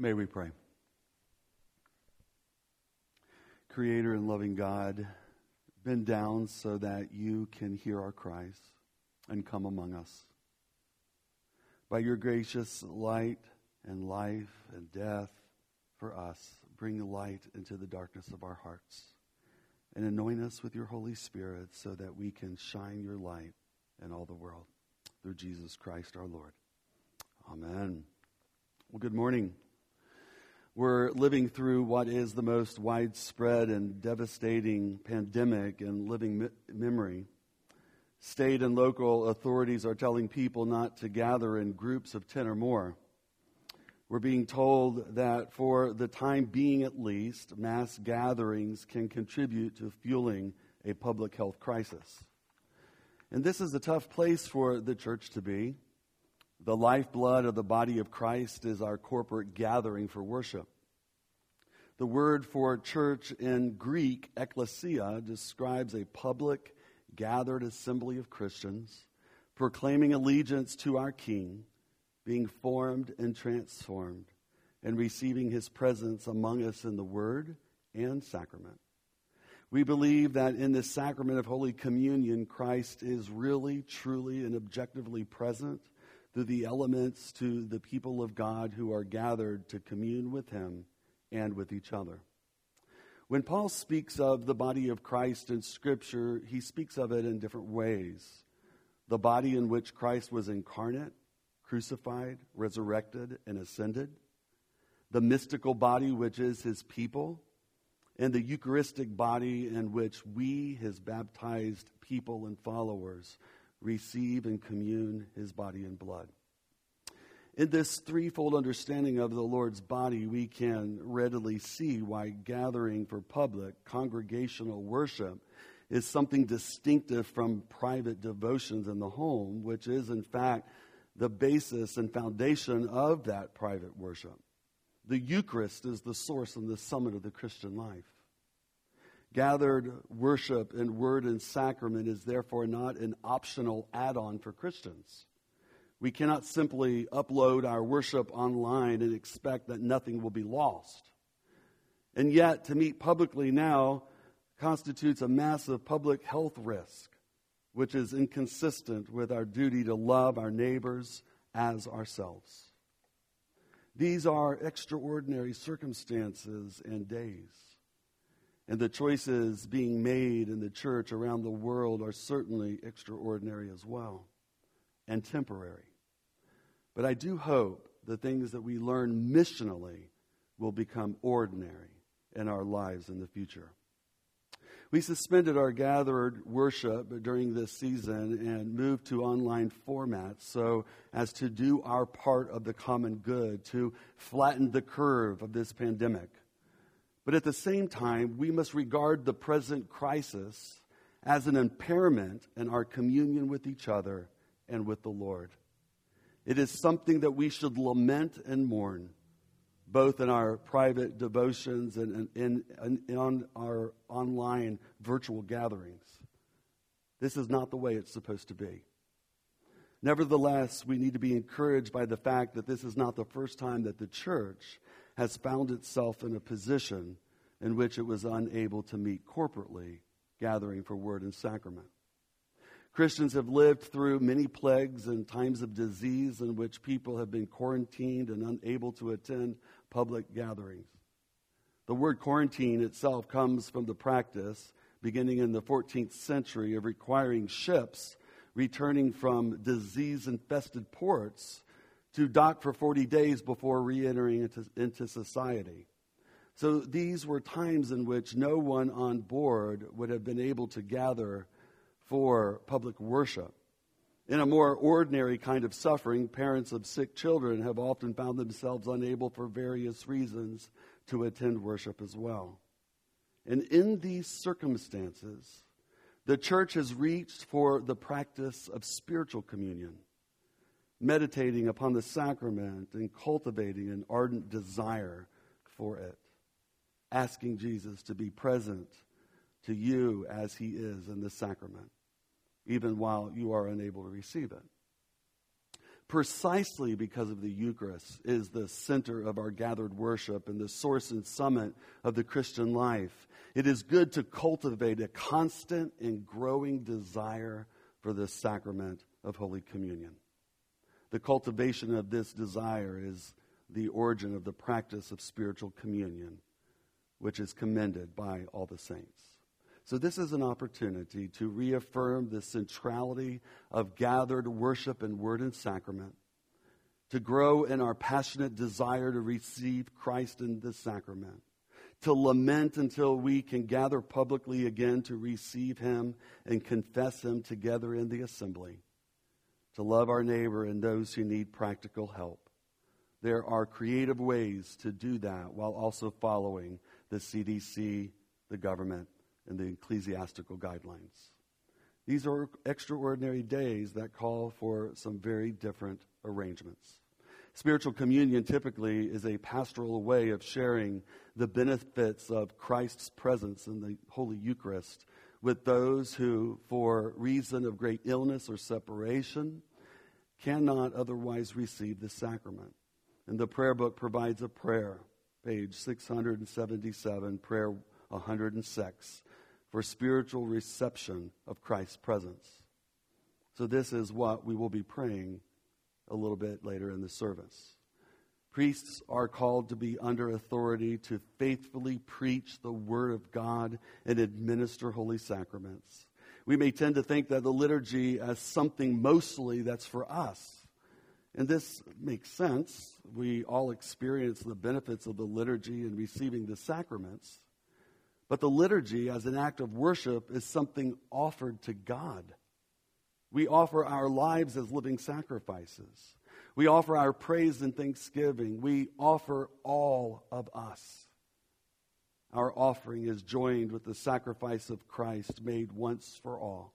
May we pray. Creator and loving God, bend down so that you can hear our cries and come among us. By your gracious light and life and death for us, bring light into the darkness of our hearts and anoint us with your Holy Spirit so that we can shine your light in all the world. Through Jesus Christ our Lord. Amen. Well, good morning. We're living through what is the most widespread and devastating pandemic in living me- memory. State and local authorities are telling people not to gather in groups of 10 or more. We're being told that for the time being at least, mass gatherings can contribute to fueling a public health crisis. And this is a tough place for the church to be. The lifeblood of the body of Christ is our corporate gathering for worship. The word for church in Greek, ecclesia, describes a public, gathered assembly of Christians proclaiming allegiance to our King, being formed and transformed, and receiving his presence among us in the word and sacrament. We believe that in this sacrament of Holy Communion, Christ is really, truly, and objectively present through the elements to the people of God who are gathered to commune with Him and with each other. When Paul speaks of the body of Christ in Scripture, he speaks of it in different ways. The body in which Christ was incarnate, crucified, resurrected, and ascended. The mystical body, which is his people. And the Eucharistic body in which we, his baptized people and followers, receive and commune his body and blood. In this threefold understanding of the Lord's body, we can readily see why gathering for public congregational worship is something distinctive from private devotions in the home, which is, in fact, the basis and foundation of that private worship. The Eucharist is the source and the summit of the Christian life. Gathered worship in word and sacrament is therefore not an optional add on for Christians. We cannot simply upload our worship online and expect that nothing will be lost. And yet, to meet publicly now constitutes a massive public health risk, which is inconsistent with our duty to love our neighbors as ourselves. These are extraordinary circumstances and days. And the choices being made in the church around the world are certainly extraordinary as well and temporary. But I do hope the things that we learn missionally will become ordinary in our lives in the future. We suspended our gathered worship during this season and moved to online formats so as to do our part of the common good, to flatten the curve of this pandemic. But at the same time, we must regard the present crisis as an impairment in our communion with each other and with the Lord. It is something that we should lament and mourn, both in our private devotions and in, on our online virtual gatherings. This is not the way it's supposed to be. Nevertheless, we need to be encouraged by the fact that this is not the first time that the church has found itself in a position in which it was unable to meet corporately, gathering for word and sacrament. Christians have lived through many plagues and times of disease in which people have been quarantined and unable to attend public gatherings. The word quarantine itself comes from the practice, beginning in the 14th century, of requiring ships returning from disease infested ports to dock for 40 days before re entering into, into society. So these were times in which no one on board would have been able to gather for public worship. In a more ordinary kind of suffering, parents of sick children have often found themselves unable for various reasons to attend worship as well. And in these circumstances, the church has reached for the practice of spiritual communion meditating upon the sacrament and cultivating an ardent desire for it, asking Jesus to be present to you as he is in the sacrament, even while you are unable to receive it. precisely because of the Eucharist is the center of our gathered worship and the source and summit of the Christian life. It is good to cultivate a constant and growing desire for the sacrament of Holy Communion. The cultivation of this desire is the origin of the practice of spiritual communion, which is commended by all the saints. So, this is an opportunity to reaffirm the centrality of gathered worship and word and sacrament, to grow in our passionate desire to receive Christ in the sacrament, to lament until we can gather publicly again to receive Him and confess Him together in the assembly, to love our neighbor and those who need practical help. There are creative ways to do that while also following the CDC, the government, and the ecclesiastical guidelines. These are extraordinary days that call for some very different arrangements. Spiritual communion typically is a pastoral way of sharing the benefits of Christ's presence in the Holy Eucharist with those who, for reason of great illness or separation, cannot otherwise receive the sacrament. And the prayer book provides a prayer, page 677, prayer 106, for spiritual reception of Christ's presence. So, this is what we will be praying a little bit later in the service. Priests are called to be under authority to faithfully preach the Word of God and administer holy sacraments. We may tend to think that the liturgy as something mostly that's for us. And this makes sense. We all experience the benefits of the liturgy and receiving the sacraments. But the liturgy, as an act of worship, is something offered to God. We offer our lives as living sacrifices. We offer our praise and thanksgiving. We offer all of us. Our offering is joined with the sacrifice of Christ made once for all.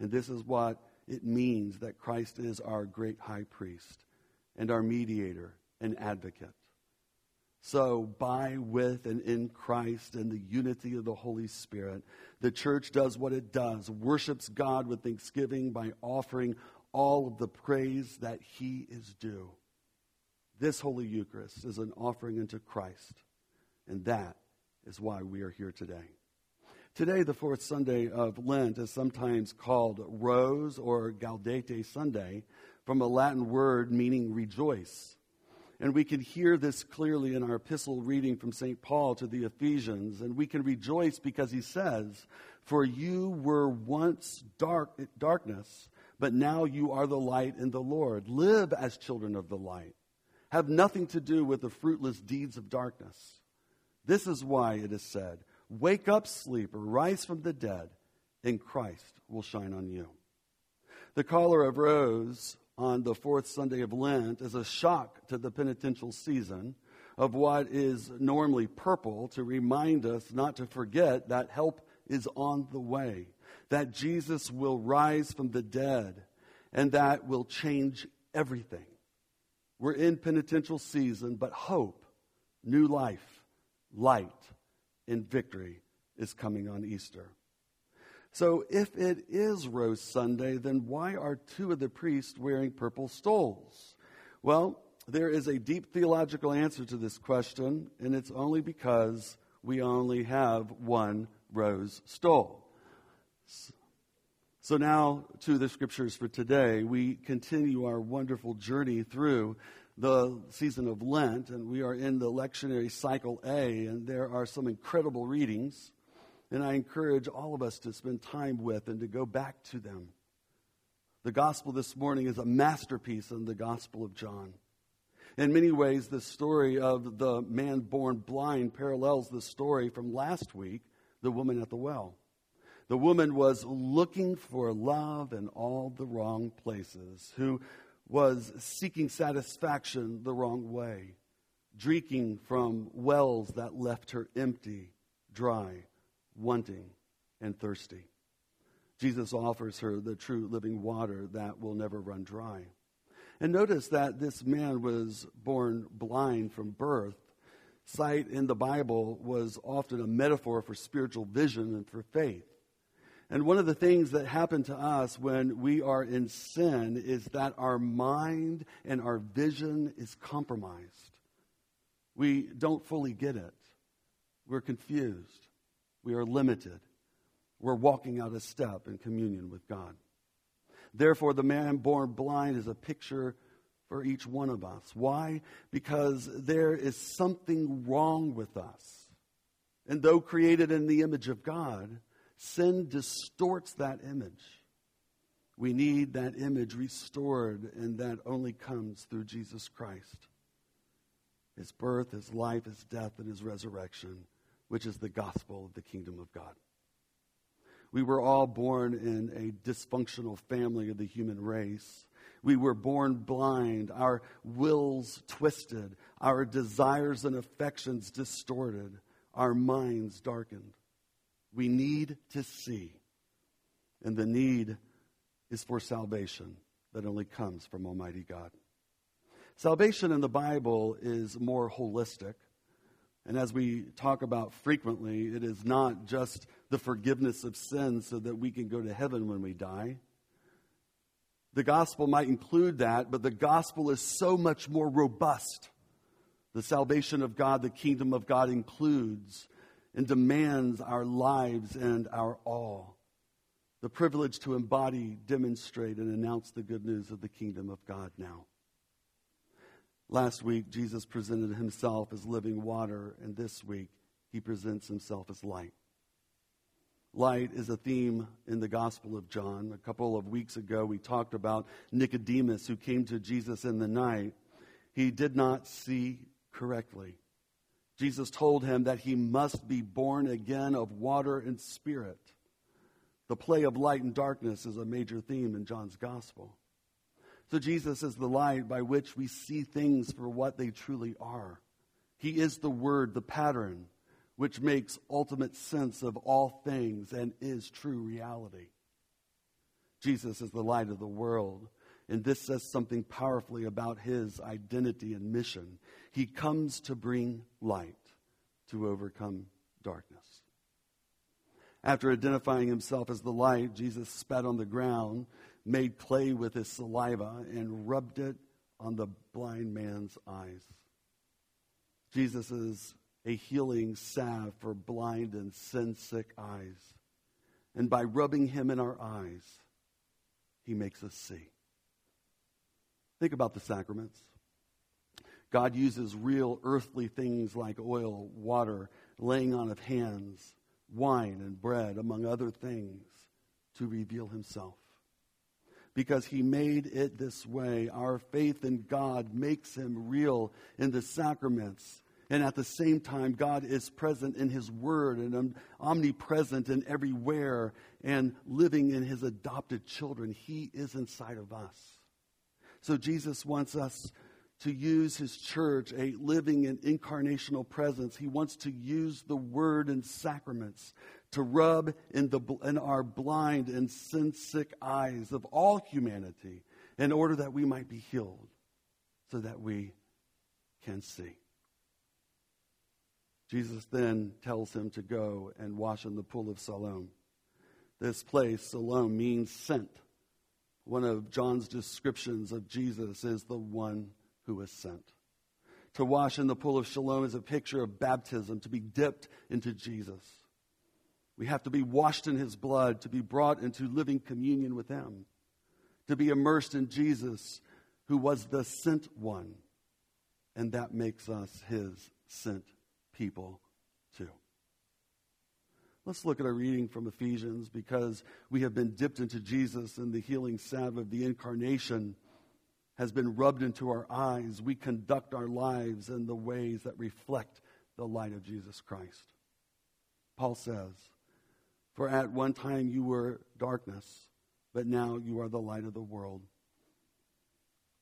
And this is what it means that Christ is our great high priest and our mediator and advocate. So, by, with, and in Christ and the unity of the Holy Spirit, the church does what it does worships God with thanksgiving by offering all of the praise that He is due. This Holy Eucharist is an offering unto Christ, and that is why we are here today. Today, the fourth Sunday of Lent is sometimes called Rose or Gaudete Sunday, from a Latin word meaning rejoice. And we can hear this clearly in our epistle reading from St. Paul to the Ephesians. And we can rejoice because he says, For you were once dark, darkness, but now you are the light in the Lord. Live as children of the light. Have nothing to do with the fruitless deeds of darkness. This is why it is said, Wake up, sleeper, rise from the dead, and Christ will shine on you. The collar of rose on the fourth Sunday of Lent is a shock to the penitential season of what is normally purple to remind us not to forget that help is on the way, that Jesus will rise from the dead, and that will change everything. We're in penitential season, but hope, new life, light, and victory is coming on Easter. So, if it is Rose Sunday, then why are two of the priests wearing purple stoles? Well, there is a deep theological answer to this question, and it's only because we only have one rose stole. So, now to the scriptures for today. We continue our wonderful journey through the season of Lent, and we are in the lectionary cycle A, and there are some incredible readings and I encourage all of us to spend time with and to go back to them. The gospel this morning is a masterpiece in the gospel of John. In many ways, the story of the man born blind parallels the story from last week, the woman at the well. The woman was looking for love in all the wrong places, who was seeking satisfaction the wrong way, drinking from wells that left her empty, dry, wanting, and thirsty. Jesus offers her the true living water that will never run dry. And notice that this man was born blind from birth. Sight in the Bible was often a metaphor for spiritual vision and for faith. And one of the things that happen to us when we are in sin is that our mind and our vision is compromised. We don't fully get it. We're confused. We are limited. We're walking out a step in communion with God. Therefore, the man born blind is a picture for each one of us. Why? Because there is something wrong with us. And though created in the image of God, sin distorts that image. We need that image restored, and that only comes through Jesus Christ. His birth, his life, his death, and his resurrection, which is the gospel of the kingdom of God. We were all born in a dysfunctional family of the human race. We were born blind, our wills twisted, our desires and affections distorted, our minds darkened. We need to see. And the need is for salvation that only comes from Almighty God. Salvation in the Bible is more holistic. And as we talk about frequently, it is not just the forgiveness of sins so that we can go to heaven when we die. The gospel might include that, but the gospel is so much more robust. The salvation of God, the kingdom of God includes and demands our lives and our all. The privilege to embody, demonstrate, and announce the good news of the kingdom of God now. Last week, Jesus presented himself as living water, and this week, he presents himself as light. Light is a theme in the Gospel of John. A couple of weeks ago, we talked about Nicodemus who came to Jesus in the night. He did not see correctly. Jesus told him that he must be born again of water and spirit. The play of light and darkness is a major theme in John's Gospel. So Jesus is the light by which we see things for what they truly are. He is the Word, the pattern, which makes ultimate sense of all things and is true reality. Jesus is the light of the world, and this says something powerfully about his identity and mission. He comes to bring light to overcome darkness. After identifying himself as the light, Jesus spat on the ground, made clay with his saliva, and rubbed it on the blind man's eyes. Jesus is a healing salve for blind and sin sick eyes. And by rubbing him in our eyes, he makes us see. Think about the sacraments. God uses real earthly things like oil, water, laying on of hands, wine, and bread, among other things, to reveal himself. Because he made it this way, our faith in God makes him real in the sacraments and at the same time, God is present in His Word and omnipresent and everywhere and living in His adopted children. He is inside of us. So Jesus wants us to use His church, a living and incarnational presence. He wants to use the Word and sacraments to rub in, the, in our blind and sin sick eyes of all humanity in order that we might be healed so that we can see. Jesus then tells him to go and wash in the pool of Siloam. This place, Siloam, means sent. One of John's descriptions of Jesus is the one who is sent. To wash in the pool of Siloam is a picture of baptism, to be dipped into Jesus. We have to be washed in his blood, to be brought into living communion with him, to be immersed in Jesus, who was the sent one. And that makes us his sent people too. Let's look at our reading from Ephesians because we have been dipped into Jesus and the healing salve of the incarnation has been rubbed into our eyes. We conduct our lives in the ways that reflect the light of Jesus Christ. Paul says, For at one time you were darkness, but now you are the light of the world.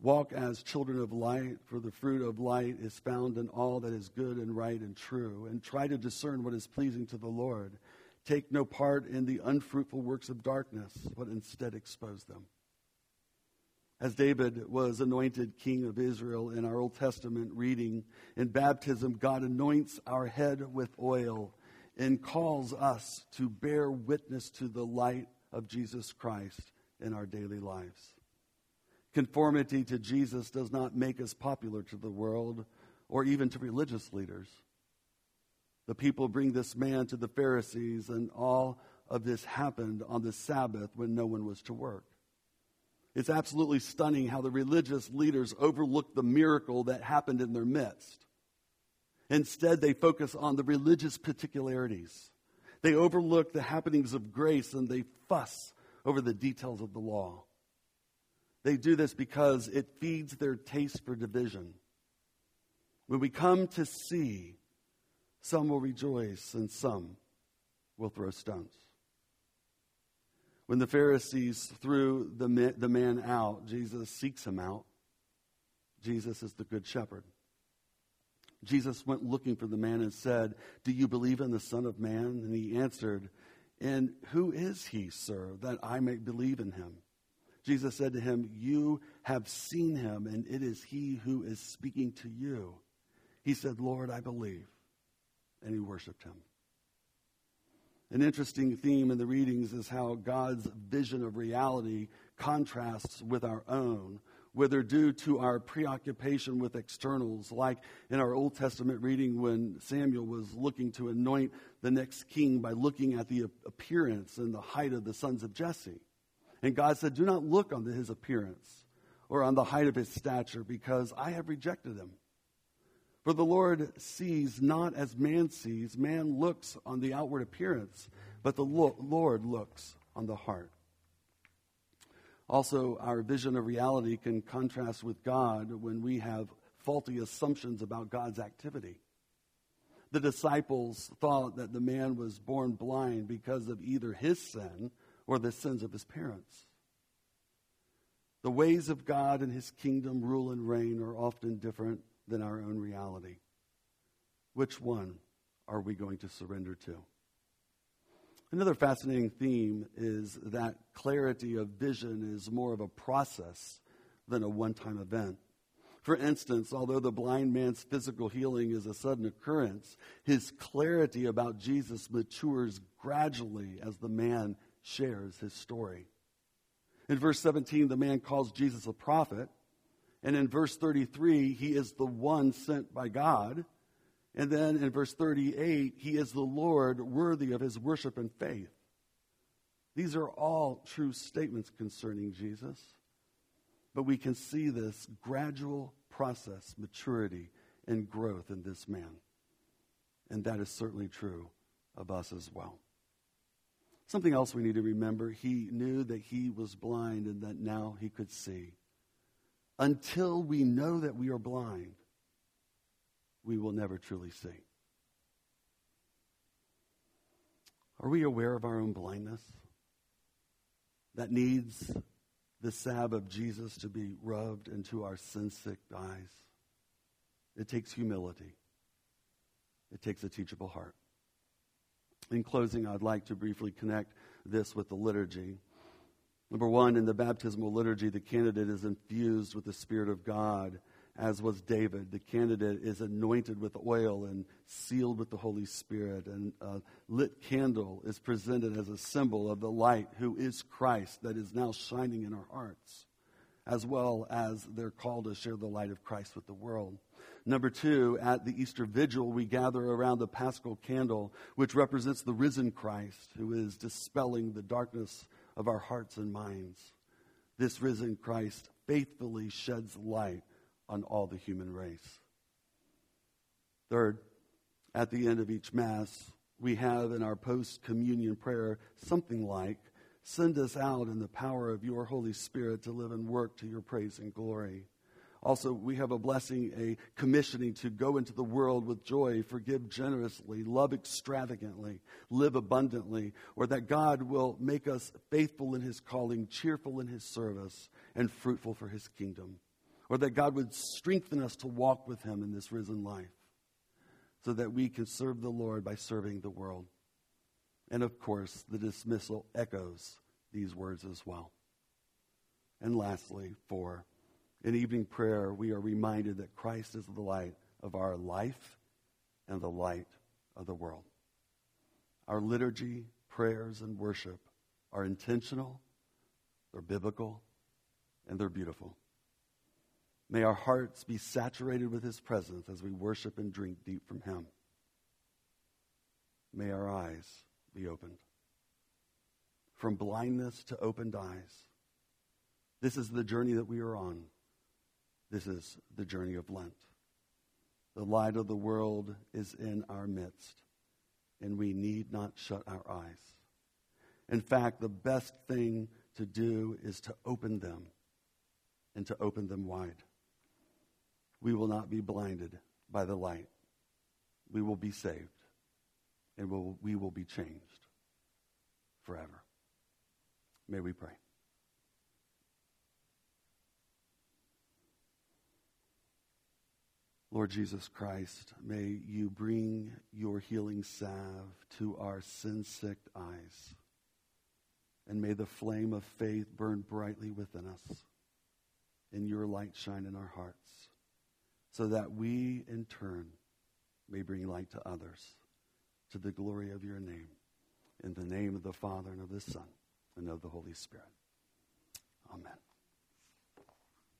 Walk as children of light, for the fruit of light is found in all that is good and right and true, and try to discern what is pleasing to the Lord. Take no part in the unfruitful works of darkness, but instead expose them. As David was anointed king of Israel in our Old Testament reading, in baptism, God anoints our head with oil and calls us to bear witness to the light of Jesus Christ in our daily lives. Conformity to Jesus does not make us popular to the world or even to religious leaders. The people bring this man to the Pharisees, and all of this happened on the Sabbath when no one was to work. It's absolutely stunning how the religious leaders overlooked the miracle that happened in their midst. Instead, they focus on the religious particularities. They overlook the happenings of grace and they fuss over the details of the law. They do this because it feeds their taste for division. When we come to see, some will rejoice and some will throw stones. When the Pharisees threw the, the man out, Jesus seeks him out. Jesus is the good shepherd. Jesus went looking for the man and said, Do you believe in the Son of Man? And he answered, And who is he, sir, that I may believe in him? Jesus said to him, You have seen him, and it is he who is speaking to you. He said, Lord, I believe. And he worshiped him. An interesting theme in the readings is how God's vision of reality contrasts with our own, whether due to our preoccupation with externals, like in our Old Testament reading when Samuel was looking to anoint the next king by looking at the appearance and the height of the sons of Jesse. And God said, Do not look on his appearance or on the height of his stature, because I have rejected him. For the Lord sees not as man sees. Man looks on the outward appearance, but the Lord looks on the heart. Also, our vision of reality can contrast with God when we have faulty assumptions about God's activity. The disciples thought that the man was born blind because of either his sin or the sins of his parents. The ways of God and his kingdom rule and reign are often different than our own reality. Which one are we going to surrender to? Another fascinating theme is that clarity of vision is more of a process than a one time event. For instance, although the blind man's physical healing is a sudden occurrence, his clarity about Jesus matures gradually as the man shares his story. In verse 17, the man calls Jesus a prophet. And in verse 33, he is the one sent by God. And then in verse 38, he is the Lord worthy of his worship and faith. These are all true statements concerning Jesus. But we can see this gradual process, maturity, and growth in this man. And that is certainly true of us as well. Something else we need to remember he knew that he was blind and that now he could see. Until we know that we are blind, we will never truly see. Are we aware of our own blindness that needs the salve of Jesus to be rubbed into our sin sick eyes? It takes humility, it takes a teachable heart. In closing, I'd like to briefly connect this with the liturgy. Number one, in the baptismal liturgy, the candidate is infused with the Spirit of God, as was David. The candidate is anointed with oil and sealed with the Holy Spirit. And a lit candle is presented as a symbol of the light who is Christ that is now shining in our hearts, as well as they're called to share the light of Christ with the world. Number two, at the Easter Vigil, we gather around the paschal candle, which represents the risen Christ who is dispelling the darkness of our hearts and minds. This risen Christ faithfully sheds light on all the human race. Third, at the end of each Mass, we have in our post communion prayer something like, Send us out in the power of your Holy Spirit to live and work to your praise and glory. Also, we have a blessing, a commissioning to go into the world with joy, forgive generously, love extravagantly, live abundantly, or that God will make us faithful in his calling, cheerful in his service, and fruitful for his kingdom. Or that God would strengthen us to walk with him in this risen life so that we can serve the Lord by serving the world. And of course, the dismissal echoes these words as well. And lastly, four in evening prayer, we are reminded that Christ is the light of our life and the light of the world. our liturgy, prayers, and worship are intentional, they're biblical, and they're beautiful. May our hearts be saturated with His presence as we worship and drink deep from Him. May our eyes be opened. From blindness to opened eyes. This is the journey that we are on. This is the journey of Lent. The light of the world is in our midst, and we need not shut our eyes. In fact, the best thing to do is to open them and to open them wide. We will not be blinded by the light. We will be saved, and we'll, we will be changed forever. May we pray. Lord Jesus Christ, may you bring your healing salve to our sin sick eyes. And may the flame of faith burn brightly within us, and your light shine in our hearts, so that we in turn may bring light to others to the glory of your name. In the name of the Father, and of the Son, and of the Holy Spirit. Amen.